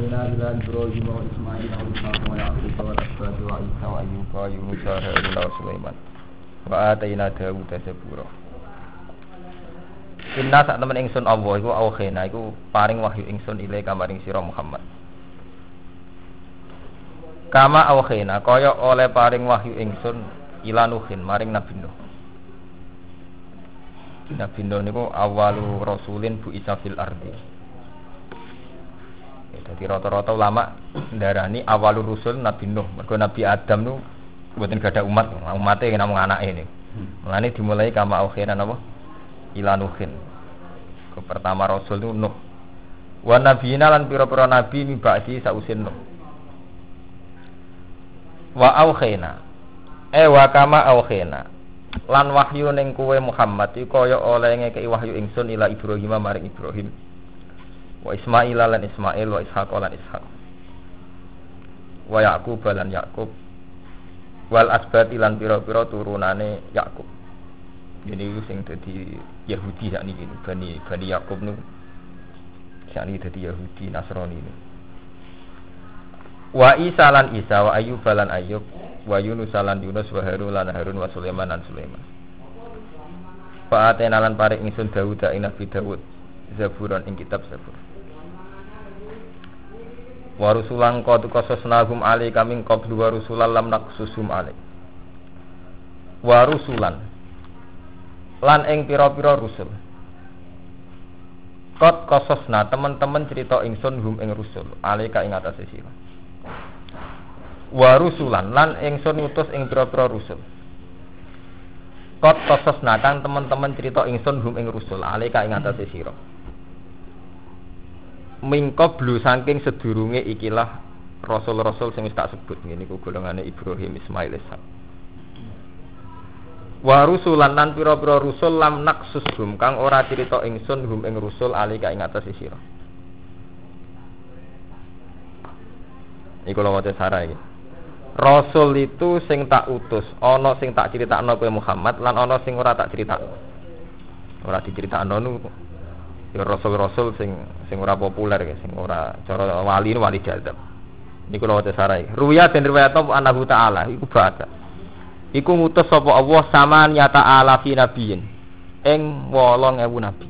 وأوحينا إلى إبراهيم وإسماعيل وإسحاق ويعقوب والأسباط وعيسى وأيوب ويونس وهارون وسليمان وآتينا داود زبورا Inna sak temen ingsun Allah iku auhena iku paring wahyu ingsun ile kamaring sira Muhammad. Kama auhena kaya oleh paring wahyu ingsun ila Nuhin maring Nabi Nuh. Nabi Nuh niku awalu rasulin bu isa fil ardi. Jadi rata-rata ulama ndarani awalu rusul Nabi Nuh. Mergo Nabi Adam nu mboten gada umat, umate namung anake ini. Mulane dimulai kama auhena napa? ila Nuhin. Ke pertama rasul itu Nuh. Wa nabiyina lan pira-pira nabi mi ba'di sausin Nuh. Wa auhena. Eh wa kama auhena. Lan wahyu ning kuwe Muhammad iku kaya oleh ngekeki wahyu ingsun ila Ibrahim maring Ibrahim. Wa Ismail lan Ismail wa Ishaq lan Ishaq. Wa Yaqub lan Yaqub. Wal asbat lan pira-pira turunane Yaqub. Jadi sing dadi Yahudi sak niki Bani Bani Yakub nu sak niki dadi Yahudi Nasrani ini. Wa Isa lan Isa wa Ayyub lan Ayyub wa Yunus lan Yunus wa Harun lan Harun wa Sulaiman lan Sulaiman. Fa atena lan paring ingsun Dawud ing Nabi Dawud Zaburan ing kitab Zabur. Wa rusulan qad qasasnahum ali kaming qablu wa rusulan lam naqsusum ali. Wa rusulan lan ing pira-pira rusul. Kot kososna teman-teman cerita ingsun hum ing rusul, alika ing atase sira. Wa rusulan lan ingsun utus ing pira-pira rusul. Kot kososna kang teman-teman cerita ingsun hum ing rusul, alika ing atase sira. Mingko blu saking sedurunge ikilah rasul-rasul sing tak sebut ngene iku golongane Ibrahim Ismail Ishak. Wa rusulan lan pira-pira rusul lam naksushum kang ora crita ingsun hum ing rusul ali ka ing atas sira. Iku lho sarah iki. Rasul itu sing tak utus, ana sing tak critakno kowe Muhammad lan ana sing ora tak critakno. Ora diceritakno nu ya rasul-rasul sing sing ora populer ya, sing ora cara wali wali jadab. Niku waca sarah iki. Ruya den riwayat anahu ta'ala iku baca iku ngutus sapa Allah sama nyata ala fi nabiyin ing 8000 nabi.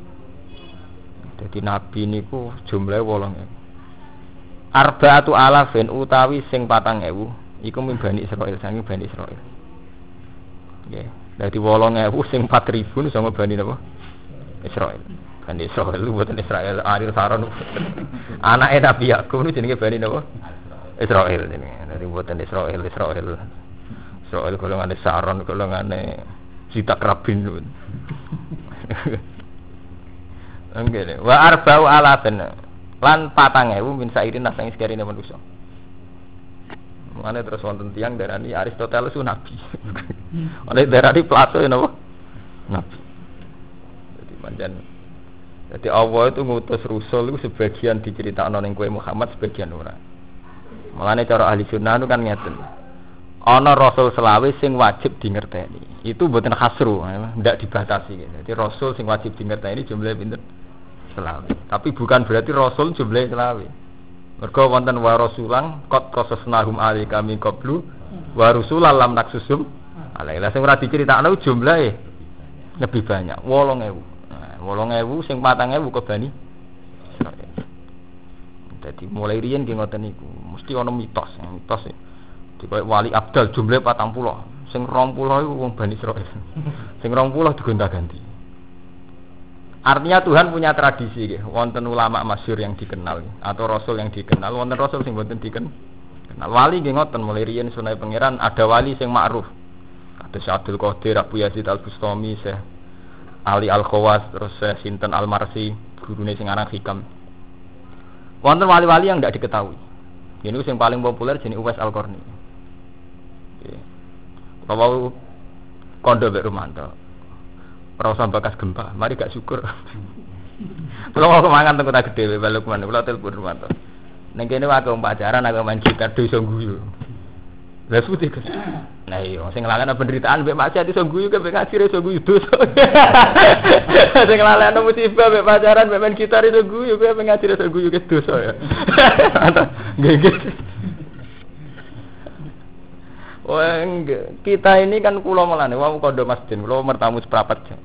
Dadi nabi niku jumlahe 8000. Arba'atu alafin utawi sing 4000 iku min Bani Israil sangi Bani Israil. Nggih. Dadi 8000 sing 4000 sanga Bani napa? Israil. Bani Israil lu boten Israil Aril Saron. Anake Nabi Yakub niku jenenge Bani napa? Israil jenenge. Dadi boten Israil Israil. Soal golongan saron, golongan cita kerabin pun. Enggak Wa arba'u alaben lan patang ewu min sairin nasang sekarine manusia. Mana terus wonten tiang darani Aristoteles itu nabi. Oleh darani Plato ya napa? Nabi. Jadi manjan jadi Allah itu ngutus Rasul itu sebagian diceritakan oleh kue Muhammad sebagian ora. Mulane cara ahli sunnah itu kan ngeten ana rasul selawe sing wajib dingerteni. Itu mboten khasru, ndak dibatasi. Jadi rasul sing wajib dingerteni jumlahe pinten? Selawe. Tapi bukan berarti rasul jumlahe selawe. Mergo wonten wa rasulang qad qasasnahum ali kami qablu wa rusulan lam naksusum alaihi. Sing ora diceritakno jumlahe lebih banyak, 8000. Nah, 8000 sing 4000 kebani. Jadi mulai riyen nggih ngoten niku, mesti ana mitos, mitos. Ya. Dikoy wali abdal patang pulau. Sing rong pulau itu wong Bani Israel. Sing rong pulau digonta-ganti. Artinya Tuhan punya tradisi gitu. Wonten ulama masyur yang dikenal atau rasul yang dikenal, wonten rasul sing wonten dikenal. Wali nggih ngoten mulai riyen sunai pangeran ada wali sing ma'ruf. Ada Syaikhul Qadir, Abu Yazid Al Bustami, Syekh Ali Al Khawas, terus Syekh Sinten Al Marsi, gurune sing aran Hikam. Wonten wali-wali yang tidak diketahui. Ini yang paling populer jenis Uwais Al Qarni. Kalau kondo Mbak Rumanto. Ora bakas gempa, mari gak syukur. Kalau mau kemangan teng kota gede balik mana, kalau telepon Rumanto. Ning kene wae pacaran aku main gitar iso guyu. Lah putih Gus. Nah iya sing nglalekno penderitaan mbek maksiat iso guyu ke mbek ngaji iso guyu dosa. Sing nglalekno musibah mbek pacaran mbek main gitar iso guyu kowe mbek ngaji iso guyu ke dosa ya. Nggih Wah, kita ini kan kulo melane wau kondo masjid, kulo mertamu seprapat jam.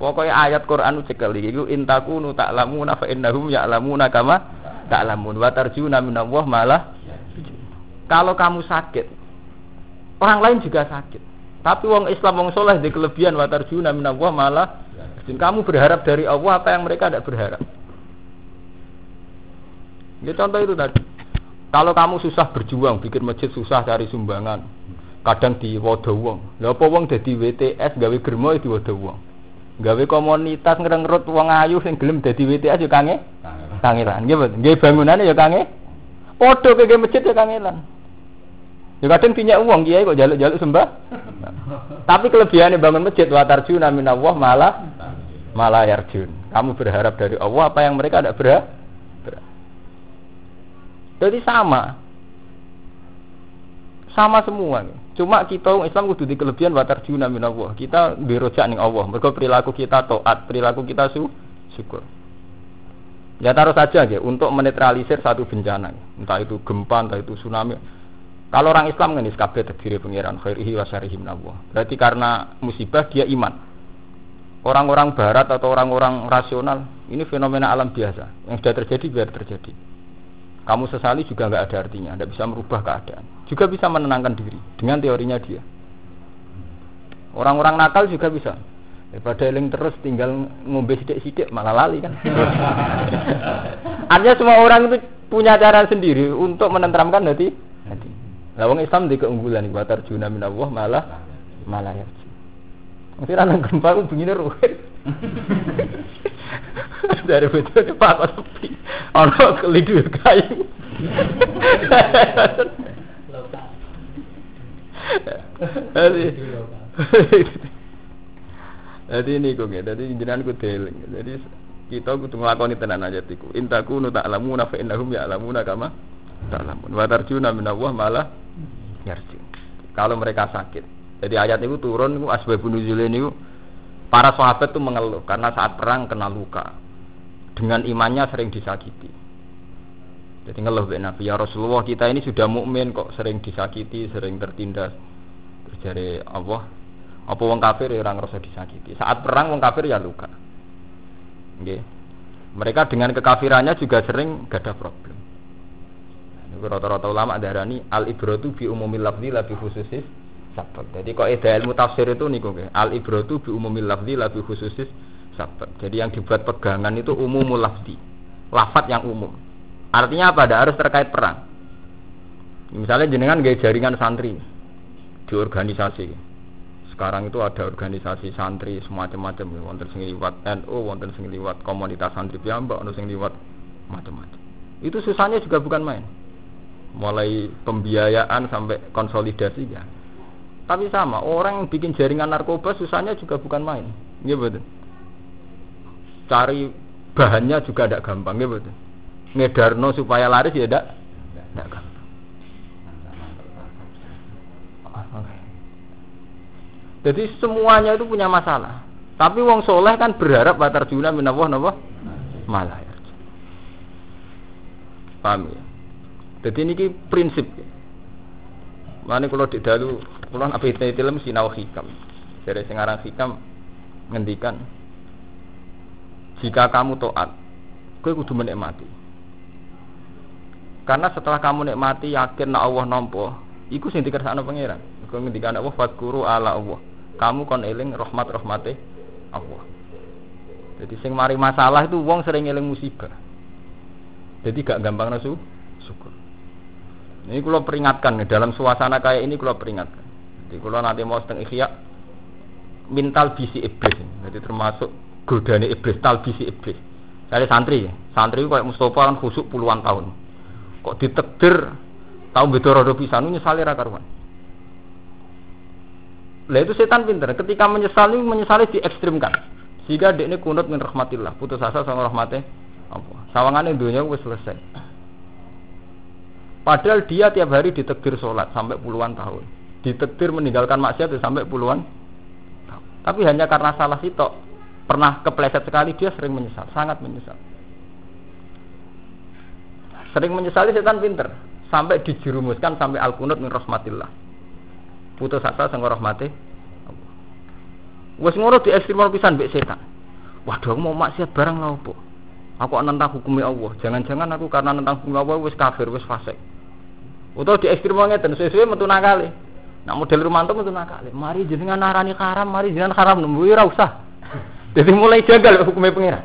Pokoknya ayat Quran cekel iki iku intakunu ta'lamuna fa innahum ya'lamuna kama ta'lamun wa tarjuna minallah malah kalau kamu sakit orang lain juga sakit. Tapi wong Islam wong soleh di kelebihan wa tarjuna minallah malah. Dan kamu berharap dari Allah apa yang mereka tidak berharap? Ini contoh itu tadi. Kalau kamu susah berjuang bikin masjid susah cari sumbangan kadang di wadah wong. Lha apa wong dadi WTS gawe germo di wadah wong. Gawe komunitas ngrengrut wong ayu sing gelem dadi WTS yo kange? Kangelan. Nggih bangunane ya kange? Padha kaya masjid ya kangelan ya kadang punya uang kiai kok jaluk-jaluk sembah. Tapi kelebihannya bangun masjid wa tarjuna minallah malah malah yarjun. Kamu berharap dari Allah apa yang mereka tidak berharap jadi sama. Sama semua cuma kita orang Islam kudu di kelebihan wa tarjuna minallah kita dirojak ning Allah. Mereka perilaku kita taat perilaku kita su syukur. Ya taruh saja ya untuk menetralisir satu bencana, entah itu gempa, entah itu tsunami. Kalau orang Islam ngenis kabeh terdiri pengiran khairihi wa syarihi minallah. Berarti karena musibah dia iman. Orang-orang barat atau orang-orang rasional ini fenomena alam biasa yang sudah terjadi biar terjadi. Kamu sesali juga nggak ada artinya, tidak bisa merubah keadaan. Juga bisa menenangkan diri dengan teorinya dia. Orang-orang nakal juga bisa Daripada eling terus tinggal ngombe sidik-sidik malah lali kan. Artinya semua orang itu punya cara sendiri untuk menenteramkan hati. hati. Lah wong Islam di keunggulan wa tarjuna minallah malah malah ya. Mesti ana gempa ku begini ruwet. Dari betul cepat sepi. Ono kelidu kayu. Jadi jadi ini kok jadi jenengan ku deling. Jadi kita kudu nglakoni tenan aja tiku. Intaku nu ta'lamuna fa innahum ya'lamuna kama ta'lamun. Wa tarjuna minallah malah yarji. Kalau mereka sakit. Jadi ayat itu turun itu asbabun nuzul ini para sahabat itu mengeluh karena saat perang kena luka. Dengan imannya sering disakiti. Jadi ngeluh be Nabi ya Rasulullah kita ini sudah mukmin kok sering disakiti, sering tertindas. Terus dari Allah apa wong kafir ya orang ngerasa disakiti. Saat perang wong kafir ya luka. Nggih. Mereka dengan kekafirannya juga sering gak ada problem. Rata-rata ulama darani al ibratu bi umumil lafzi la bi khususis sabab. Jadi kok eda ilmu tafsir itu niku nggih. Al ibratu bi umumil lafzi la bi khususis sabab. Jadi yang dibuat pegangan itu umumul lafzi. Lafat yang umum. Artinya apa? Ada harus terkait perang. Misalnya jenengan gaya jaringan santri di organisasi sekarang itu ada organisasi santri semacam-macam wonten sing liwat NU, wonten sing liwat komunitas santri piyambak, wonten sing liwat macam-macam. Itu susahnya juga bukan main. Mulai pembiayaan sampai konsolidasi ya. Tapi sama, orang yang bikin jaringan narkoba susahnya juga bukan main. Iya betul. Cari bahannya juga tidak gampang, iya betul. Ngedarno supaya laris ya tidak tidak gampang. Jadi semuanya itu punya masalah. Tapi wong soleh kan berharap batar juna minallah napa? Malah ya. Paham ya? Jadi ini prinsip. Mana kalau di dalu, kalau apa itu film sinau hikam. Dari sengarang hikam ngendikan, jika kamu toat, kue kudu menikmati. Karena setelah kamu nikmati yakin na Allah nompo, iku sing dikersakno pangeran. Kau ngendikan Allah fakuru ala Allah kamu kon eling rahmat rahmate Allah. Jadi sing mari masalah itu wong sering eling musibah. Jadi gak gampang nasu syukur. Ini kalau peringatkan dalam suasana kayak ini kalau peringatkan. Jadi kalau nanti mau setengah ikhya mental bisi iblis. Jadi termasuk godane iblis, tal bisi iblis. Saya santri, santri kayak Mustafa kan khusuk puluhan tahun. Kok ditekdir tahu betul rodo pisan nyesali ra karuan. Lah itu setan pinter. Ketika menyesali, menyesali diekstrimkan. Sehingga dia ini kunut min rahmatillah, putus asa sama rahmatnya apa. Sawangannya dunia selesai. Padahal dia tiap hari ditekdir sholat sampai puluhan tahun. Ditekdir meninggalkan maksiat sampai puluhan tahun. Tapi hanya karena salah sitok pernah kepleset sekali dia sering menyesal, sangat menyesal. Sering menyesali setan pinter sampai dijerumuskan sampai al kunut min rahmatillah. Putus asa sang rahmati. Wes ngono di ekstrim pisan mbek setan. Waduh aku mau maksiat barang lha opo? Aku nentang hukumnya Allah. Jangan-jangan aku karena nentang hukum Allah wis kafir, wis fasik. Utawa di ekstrim ngeten sesuai metu nakale. Nak model rumanto metu nakale. Mari jenengan narani haram, mari jenengan haram nembu ora usah. Jadi mulai jagal hukumnya pengiran.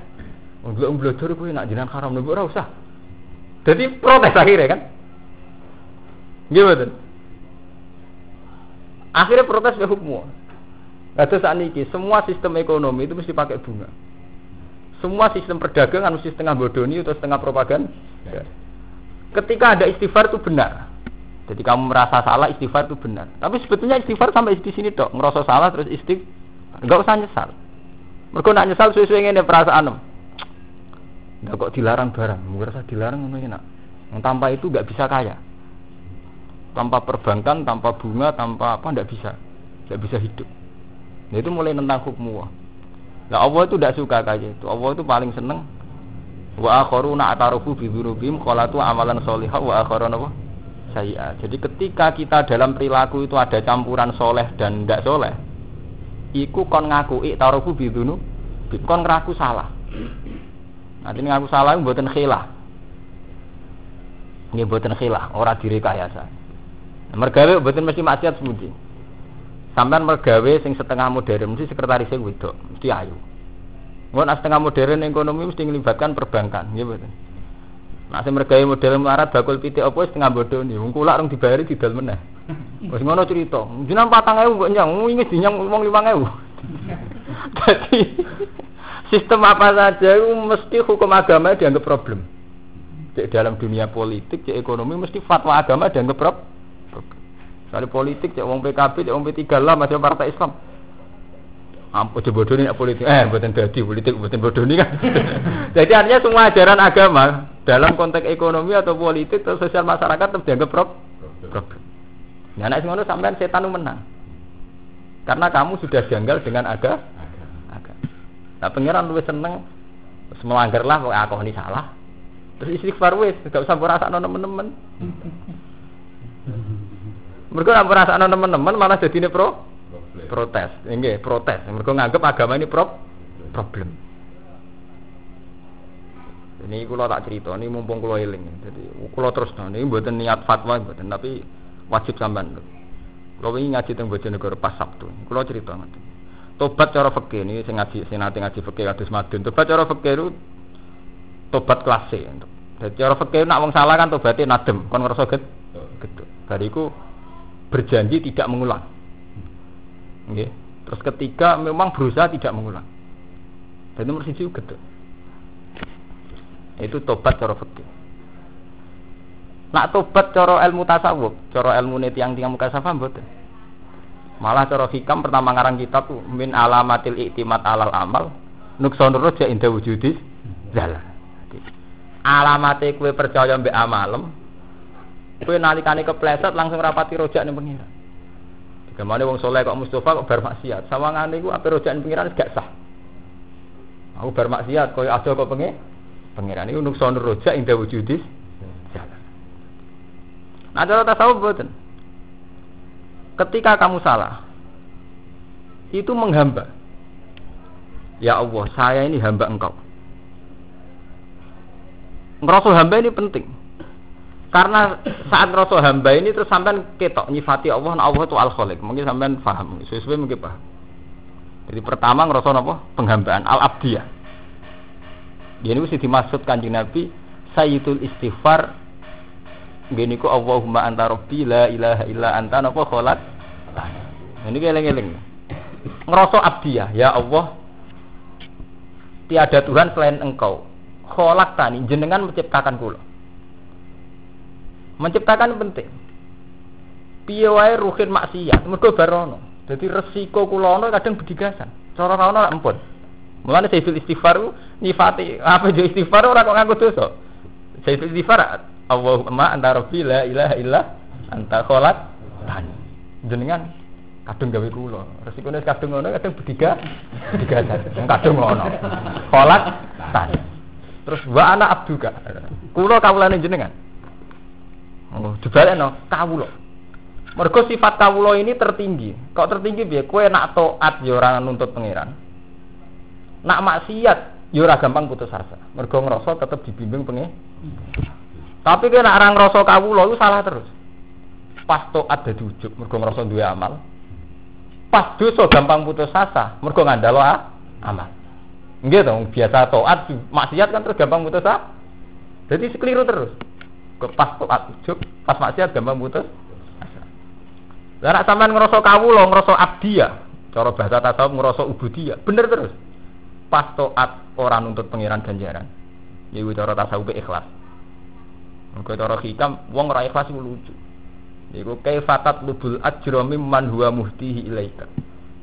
Untuk belajar kuwi nak jenengan haram nembu ora usah. Jadi protes akhirnya kan. Gimana? Akhirnya protes ke hukum. Kata saat ini semua sistem ekonomi itu mesti pakai bunga. Semua sistem perdagangan mesti setengah bodoni atau setengah propaganda. Ketika ada istighfar itu benar. Jadi kamu merasa salah istighfar itu benar. Tapi sebetulnya istighfar sampai di sini dok. Ngerasa salah terus istighfar. Enggak usah nyesal. Mereka nak nyesal sesuai ini perasaan. Enggak kok dilarang barang. Merasa dilarang ngono enak. Yang tanpa itu enggak bisa kaya. Tanpa perbankan, tanpa bunga, tanpa apa enggak bisa. Enggak bisa hidup. Nah, itu mulai tentang hukum Allah. Allah itu tidak suka kayak itu. Allah itu paling seneng wa akharuna atarufu bi dzunubihim khalatu amalan sholihah wa akharuna apa? Sayyi'at. Jadi ketika kita dalam perilaku itu ada campuran soleh dan tidak soleh, iku kon ngaku tarufu bi dzunub, kon ngaku salah. Nanti ngaku salah mboten khilah. Ini mboten khilah, ora direkayasa. Mergawe mboten mesti maksiat semudi. Sampai mergawe sing setengah modern mesti sekretaris sing wedok, mesti ayu. Ngon setengah modern ekonomi mesti melibatkan perbankan, betul. Nah, sing mergawe modern melarat bakul pitik apa setengah bodoh nih, wong kula rong dibayari didol meneh. Wis ngono cerita. Jenengan 4000 mbok nyang, wingi dinyang wong 5000. Jadi sistem apa saja itu mesti hukum agama dianggap problem. Cek dalam dunia politik, cek ekonomi mesti fatwa agama dianggap problem. Kali politik cek wong PKB, cek wong P3 lah masih partai Islam. Ampun bodoh ini politik. Eh, buatan dadi politik, buatan bodoh ini kan. Jadi artinya semua ajaran agama dalam konteks ekonomi atau politik atau sosial masyarakat tetap dianggap problem. Nah, anak ngono sampean setan menang. Karena kamu sudah janggal dengan aga aga. Nah, pangeran lebih seneng melanggar lah aku ini salah. Terus istighfar wis, gak usah merasa teman-teman. Mereka nak merasa teman-teman malah jadi ini pro protes. Enggak, protes. Mereka nganggap agama ini pro problem. Ini kalau tak cerita, ini mumpung kalau eling. Jadi kalau terus ini buatan niat fatwa buatan, tapi wajib sampean. Kalau ini ngaji tentang negara pas Sabtu, kalau cerita nanti. Tobat cara fakir ini saya ngaji, saya nanti ngaji fakir kados madun. Tobat cara fakir itu tobat kelas C. Jadi cara fakir nak wong salah kan tobatnya nadem, kon ngerasa get, gitu. Bariku berjanji tidak mengulang. Okay. Terus ketiga memang berusaha tidak mengulang. Dan nomor juga Itu tobat cara fikih. Nak tobat cara ilmu tasawuf, cara ilmu yang tiang muka safa mboten. Malah cara hikam pertama ngarang kitab min alamatil iktimat alal amal nukson roja inda wujudis jalan. Alamate kue percaya mbek amalem Kowe nalikane kepleset langsung rapati rojak ning pengiran. Ke mana wong soleh kok Mustafa kok bar maksiat. Sawangane iku ape rojak ning pengiran gak sah. Aku bar maksiat koyo aja kok pengen pengiran iku nukson rojak indah wujudis. Nah, ada tasawuf boten. Ketika kamu salah, itu menghamba. Ya Allah, saya ini hamba engkau. Ngerasa hamba ini penting. Karena saat rasa hamba ini terus sampean ketok nyifati Allah, nah Allah itu al khaliq. Mungkin sampean paham, sesuai mungkin paham. Jadi pertama ngerasa apa? Penghambaan al Ini mesti dimaksud kanjeng Nabi Sayyidul istighfar Gini ku Allahumma anta rabbi la ilaha illa anta napa kholak Ini eling-eling. Ngerasa abdiyah, ya Allah tiada Tuhan selain Engkau. Kholak tani jenengan menciptakan kula. Menciptakan penting. Piye wae ruhin maksiat, mergo barono. Jadi resiko kula kadang bedigasan. Cara ra ampun. Mulane saya istighfar nyifati apa jo istighfar ora kok dosa. Saya istighfar Allahumma anta rabbi la ilaha illa anta kholak tani. Jenengan kadung gawe kula. Resikone kadung ngono kadung bediga bediga kadung ngono. Kholak tani. Terus wa ana abduka. Kula kawulane jenengan. Oh, dibalekno kawula. Mergo sifat kawula ini tertinggi. Kok tertinggi piye? Kowe nak taat ya ora nuntut pangeran. Nak maksiat ya ora gampang putus asa. Mergo ngrasa tetep dibimbing pengen. Tapi kowe nak ora ngrasa kawula iku salah terus. Pas taat dadi ujug mergo ngrasa duwe amal. Pas dosa gampang putus asa mergo ngandalo amal. Nggih to, biasa taat maksiat kan terus gampang putus asa. Jadi sekeliru terus. Pas taat ujug, pas maksiat gampang putus asa. Lah nek sampean ngrasa kawula, ngrasa abdi ya, cara bahasa tasawuf ngrasa ubudiyah, bener terus. Pas taat ora nuntut pangeran ganjaran. Iku cara tasawuf ikhlas. Engko cara hikam wong ora ikhlas iku lucu. Iku kaifatat lubul ajra mimman huwa muhtihi ilaika.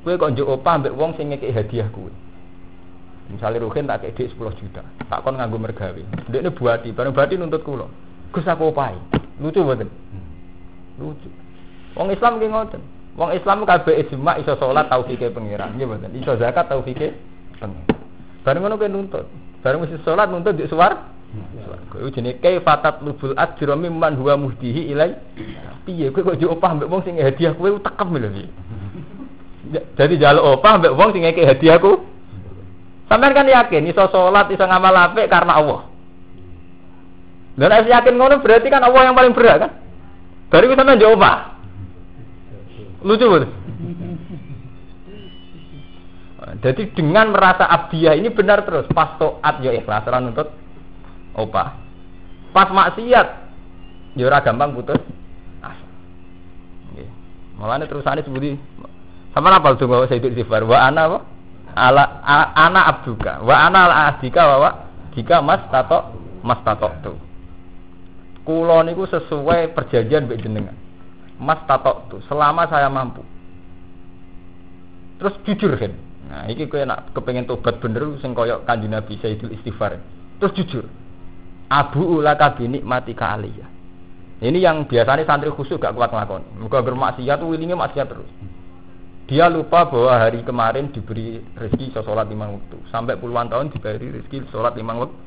Kowe kok njuk opah mbek wong sing ngekek hadiah kowe. Misalnya Ruhin tak kayak 10 juta, tak kon nganggo mergawe. Dia ini buati, bareng buati nuntut kulo. Gus aku opahi. Lucu betul. Lucu. Wong Islam ki ngoten. Wong Islam kabeh ijma iso salat taufike pangeran, nggih mboten. Iso zakat taufike pangeran. Bareng ngono kowe nuntut. Bareng mesti salat nuntut di suar. Kowe jenenge kaifatat lubul ajra mimman huwa muhdihi ilai. Piye kowe kok opah mbek wong sing hadiah kowe tekem lho piye. Jadi jaluk opah mbek wong sing ngekek hadiahku. Sampeyan kan yakin iso salat, iso ngamal apik karena Allah. Dan nek yakin ngono berarti kan Allah yang paling berat kan? Dari kita sampeyan jawab Lucu betul. Jadi dengan merasa abdiyah ini benar terus. Pas toat ya ikhlas. Ora nuntut. Opah. Pas maksiat ya ora gampang putus. Asa. Nggih. Mulane terusane sebuti sama apa tuh bahwa saya itu istighfar? Wa ana apa? ala ana abduka. Wa ana ala wa jika mas tato mas tato tu kulo niku sesuai perjanjian mbek jenengan. Mas tato tu selama saya mampu. Terus jujur kan nah iki kowe nak kepengen tobat bener sing koyo kanjeng Nabi Sayyidul Istighfar terus jujur abu ulaka bi nikmatika aliyah ini yang biasanya santri khusus gak kuat ngelakon muka bermaksiat wilingnya maksiat terus dia lupa bahwa hari kemarin diberi rezeki sholat lima waktu. Sampai puluhan tahun diberi rezeki sholat lima waktu.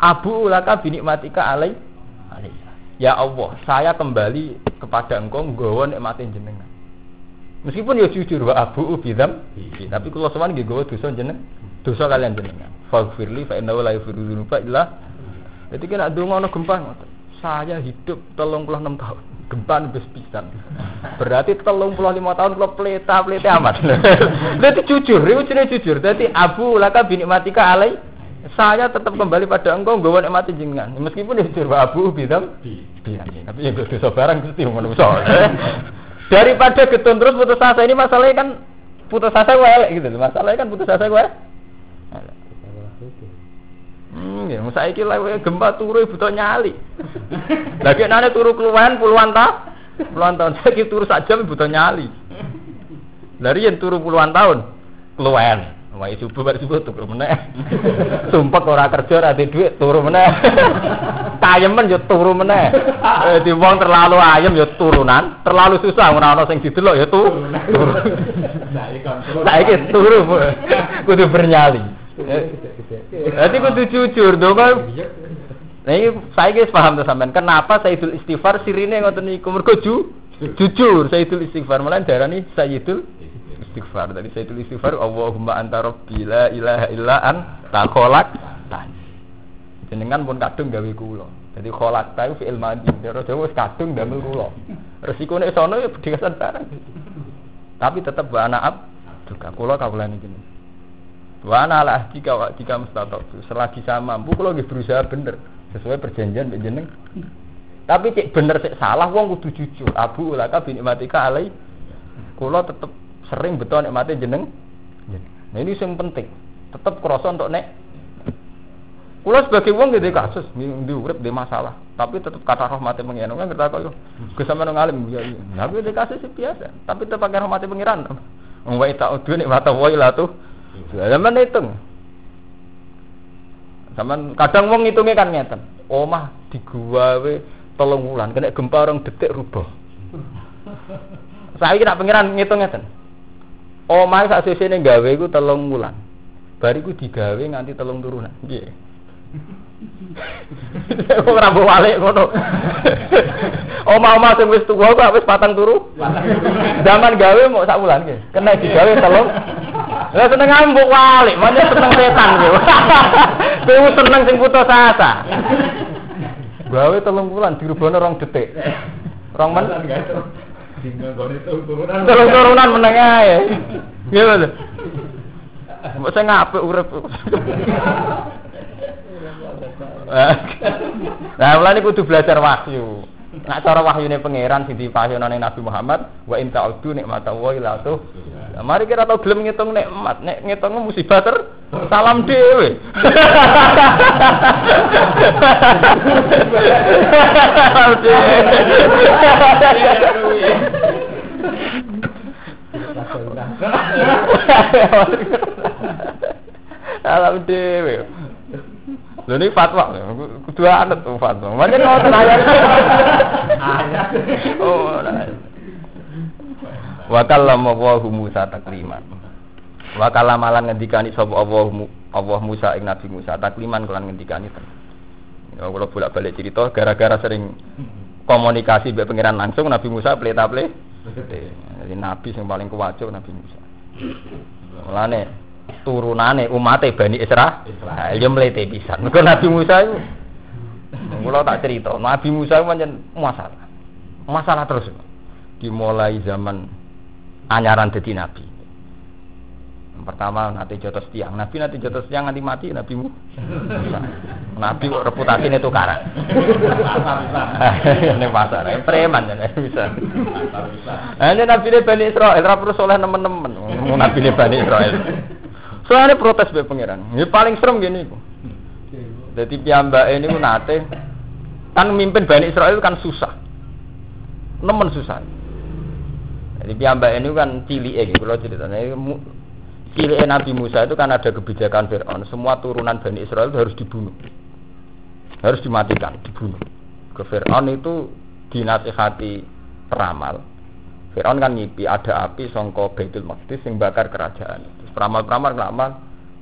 Abu ulaka binikmatika alai Ya Allah, saya kembali kepada engkau nggawa nikmatin jenengan. Meskipun ya jujur wa abu bidam, tapi kalau sowan nggih gawa dosa jeneng, dosa kalian jenengan. Faghfirli fa innahu la yaghfiru dzunuba illa. Jadi kena donga ana gempa saya hidup telung puluh enam tahun. Gempa nubes pisan. Berarti telung puluh lima tahun kalau peleta amat. Berarti jujur itu jenis jujur. Jadi abu laka binikmatika alai saya tetap kembali pada engkau gue nikmati jenengan. Meskipun itu jujur abu bidam tapi ya gue dosa barang mesti manusia daripada getun terus putus asa ini masalahnya kan putus asa gue gitu masalahnya kan putus asa gue Hmm, ya, saya kira gempa turu butuh nyali. Lagi nane turu keluhan puluhan tahun, puluhan tahun saya turu saja butuh nyali. Dari yang turu puluhan tahun, keluhan. Wah, subuh bar subuh turu meneh. Sumpah orang kerja ora duit turu meneh. Tayemen yo turu meneh. Eh di wong terlalu ayam yo turunan, terlalu susah ora ana sing didelok yo turu. Nah iki turu. Kudu bernyali. Jadi kudu jujur dong kan. Nah ini saya guys paham tuh sampean. Kenapa Sayyidul Istighfar sirine ngoten niku mergo ju jujur Sayyidul Istighfar malah darani Sayyidul Istighfar. Tadi Sayyidul Istighfar Allahumma anta rabbi la ilaha illa anta kholak Jenengan pun kadung gawe kula. Jadi kholak ta fi'il madhi. Cara Jawa kadung damel kula. Resikone sono ya bediasan barang. Tapi tetap wa anak juga kula kawulane jenengan. Wa ana ala jika jika mustatok. Selagi saya mampu kalau nggih berusaha bener sesuai perjanjian mbek jeneng. Tapi cek bener cek salah wong kudu jujur. Abu ulaka bin imatika alai. Kula tetep sering betul nikmati jeneng. Nah ini yang penting. Tetep krasa untuk nek Kula sebagai wong gede kasus, di urip di masalah, tapi tetap kata rahmati pengiran. Kan kita kok yo, gue sama ngalim ya. Tapi di kasus biasa, tapi tetap pakai rahmati pengiran. Wong wae tak nih mata wae lah tuh. Zaman hitung. Zaman kadang wong ngitungnya kan ngeten. Omah we Tolong wulan kena gempa orang detik rubah. Saya kira pangeran ngitung ngeten. Omahe sak sesene gawe iku telung wulan. Bariku digawe nganti telung turunan. Nggih. Kok ora mbok walik ngono. Omah-omah sing wis tuwa kok wis patang turu. Zaman gawe mau sak wulan nggih. Kena digawe telung. Lah seneng ambuk walik, mana seneng setan kowe. Kowe seneng sing putus asa. Gawe telung wulan dirubahno rong detik. Rong men. Telung turunan meneng ae. Nggih, Mas. Mbok sing apik urip. Nah, mulane kudu belajar wahyu. Nak cara wahyune pangeran sing dipasyono ning Nabi Muhammad, wa in ta'udu nikmatallahi la tuh. Mari kita tau gelem ngitung nikmat, nek ngitung musibah ter salam dhewe. Salam dhewe. Lho ini fatwa, kudu anut tuh fatwa. Macam ngoten ayat. Oh. Wa kallama Allahu Musa takliman. Wa kallama lan ngendikani sapa Allah Allah Musa ing Nabi Musa takliman kelan ngendikani. Ya kula bolak-balik cerita gara-gara sering komunikasi mbek pangeran langsung Nabi Musa pleta-ple. Jadi Nabi yang paling kuwajo Nabi Musa. Mulane turunane umate Bani Isra Israil ya mlete pisan. Mergo Nabi Musa itu kula tak cerita, Nabi Musa itu pancen masalah. Masalah terus. Dimulai zaman anyaran dadi nabi. Pertama nanti jotos tiang, Nabi nanti jotos tiang nanti mati Nabi mu. Nabi kok reputasi itu karan. Ini pasar, ini preman ya bisa. Ini Nabi ini Bani Israel, perlu soleh teman-teman. Nabi ini Bani Israel. Soalnya protes be pangeran. Ini paling serem gini. Jadi piyambak ini pun nate kan mimpin Bani Israel kan susah. Nemen susah. Jadi piyambak ini kan cili gitu kalau ceritanya cili Nabi Musa itu kan ada kebijakan Fir'aun. Semua turunan Bani Israel itu harus dibunuh. Harus dimatikan, dibunuh. Ke Fir'aun itu dinasihati peramal. Fir'aun kan ngipi ada api songko Baitul Maqdis yang bakar kerajaan. Peramal-peramal ngelamal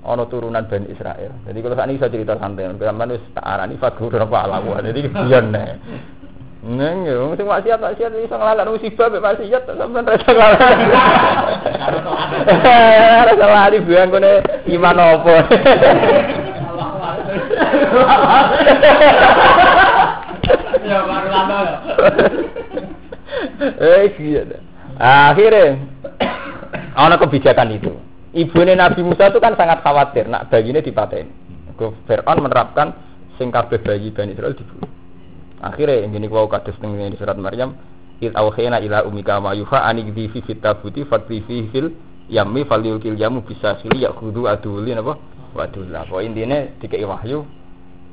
ono turunan Bani Israel. Jadi kalau saat ini saya cerita santai, kalau wis tak arani fagur apa alamu. Jadi biar nih. Neng, ya, mesti maksiat maksiat bisa ngelalak musibah, be maksiat sampean rasa ngelalak. Rasa lari biang kene iman opo. Ya baru lama. Eh, iya. Akhirnya, ana kebijakan itu. Ibunya Nabi Musa itu kan sangat khawatir nak bayinya dipaten. Ke Fir'aun menerapkan sing kabeh bayi Bani Israel dibunuh. Akhirnya yang gini kau kados teng di surat Maryam, "Id awhayna ila umika ma yufa anikdi fi fitabuti fatri fi fil yammi falyukil yamu bisa sili yakhudhu adulin apa? Waduh lah, poin intine dikei wahyu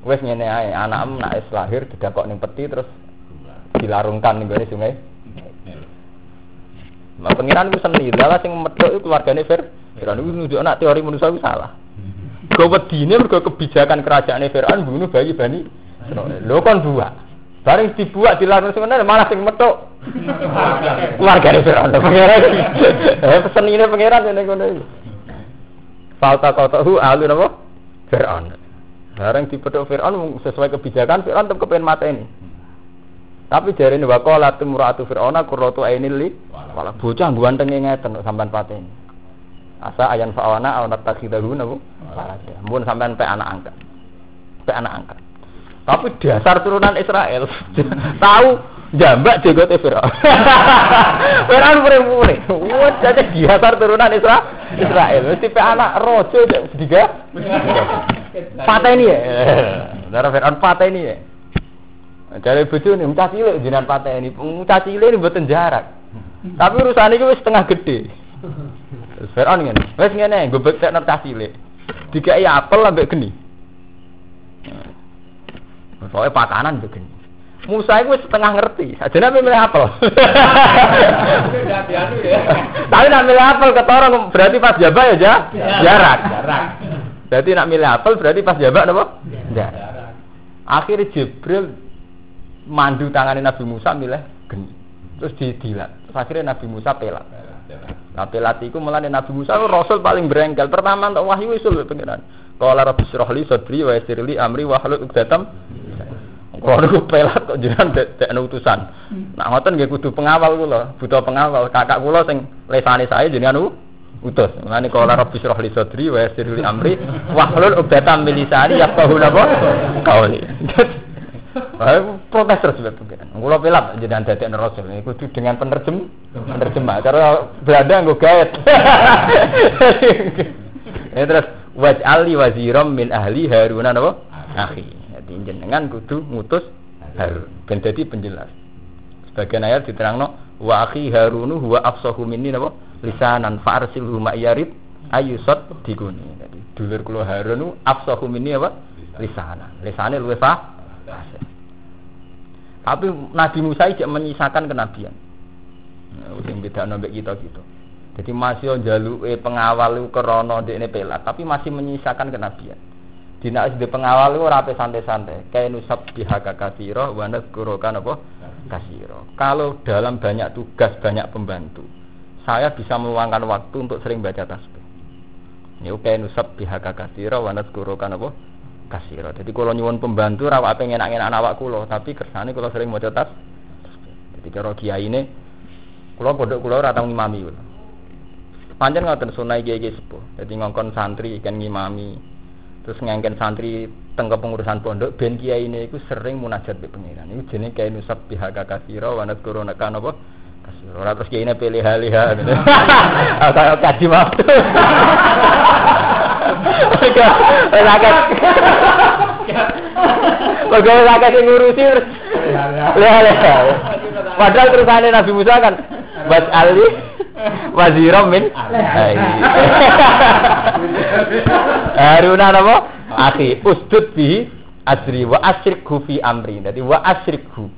wes ngene ae, anakmu nak wis lahir didakok ning peti terus dilarungkan ning sungai. Nah, pengiran itu sendiri, lah sing medhok itu keluargane Fir Fir'aun itu nunjuk anak teori manusia itu salah. Kau wedine mergo kebijakan kerajaan Fir'aun bunuh bayi bani. Lo kan dua. Bareng dibuat dilarang sebenarnya malah sing metok. Keluarga Fir'aun pangeran. Eh pesen ini pangeran ini kono iki. Falta qatahu alu napa? Fir'aun. Bareng dipethuk Fir'aun sesuai kebijakan Fir'aun tetep kepen mata ini. Tapi dari ini wakola timuratu Fir'auna kurrotu ainil li. Walah bocah ganteng ngeten sampean pateni asa ayan fa'wana aw natakhidahu nabu mun sampean pe anak angkat. Pe anak angkat. Tapi dasar turunan Israel. Tahu jambak jegote Firaun. Firaun pure-pure wah jadi dasar turunan Israel Israel. Mesti pe anak rojo sediga patah ini ya? Darah Firaun patah ini ya? Dari bojo nih, mucah cilik jenengan ini, mucah cilik ini buatan jarak. Tapi urusan ini setengah gede. Fir'aun ngene. Wis ngene, gue bektekno cilik. Dikai apel ambek geni. Soalnya pakanan ambek geni. Musa itu setengah ngerti, aja nabi milih apel. Tapi nak milih apel ketorong berarti pas jabak ya jarak. Jarak. Berarti nak milih apel berarti pas jabak apa? Jarak. Akhirnya Jibril mandu tangane Nabi Musa milih geni. Terus didilat. Terus akhirnya Nabi Musa pelat. Nah pelat iku Nabi Musa rasul paling berengkel. Pertama untuk wahyu usul pengiran. Qala rabbi shrah li sadri wa yassir li amri wa hlul 'uqdatam kalau niku pelat kok jenengan dek utusan. Nak ngoten nggih kudu pengawal kula, butuh pengawal. Kakak kula sing lesane saya jenengan utus. Mulane kala rabbi shrah li sadri wa yassir li amri wa hlul 'uqdatam min lisani napa qauli. Protes terus sebab pengiran. Kula pelat jenengan dadekne rasul niku kudu dengan penerjem penerjemah. Cara Belanda nggo gaet. Ya terus waj'ali waziram min ahli Harun napa? Akhi. Jadi jenengan kudu ngutus Harun ben dadi penjelas. Sebagian ayat diterangno wa akhi Harunu huwa afsahu minni napa? Lisanan farsilhu ma'yarid ayusat diguni. Jadi dulur kula Harun afsahu minni apa? Lisanan. Lisane luwih fasih. Tapi Nabi Musa tidak menyisakan kenabian. Nah, sing beda nombek kita gitu. Jadi masih jaluke pengawal itu krana ini pelat, tapi masih menyisakan kenabian. Dina di pengawal itu rapi santai-santai. Kayak nusab bihaka kasiro, wana kurokan apa? Kasiro. Kalau dalam banyak tugas, banyak pembantu, saya bisa meluangkan waktu untuk sering baca tasbih. Ini kayak nusab bihaka kasiro, wana kurokan apa? Kasiro. Jadi kalau nyuwun pembantu, rawa pengen enak awak kulo, tapi kersane kalau sering baca tas. Jadi kalau kiai ini, kulo pondok kulo ratang ngimami kulo. Panjang ngoten sunai kiai kiai sepuh. Jadi ngongkon santri ikan ngimami. Terus ngengken santri tengke pengurusan pondok ben kiai ini iku sering munajat be pengiran. Iku jenenge kiai nusab pihak kasira wa nadkuru kan apa? Kasira. Ora terus kiai ini pilih haliha. Kayak kaji waktu. Rakyat. Pegawai rakyat yang ngurusi Lihat, Padahal terusannya Nabi Musa kan Buat Ali Waziram min Haruna apa? Akhi usdud bi asri wa asrikhu fi amri. Jadi wa asrikhu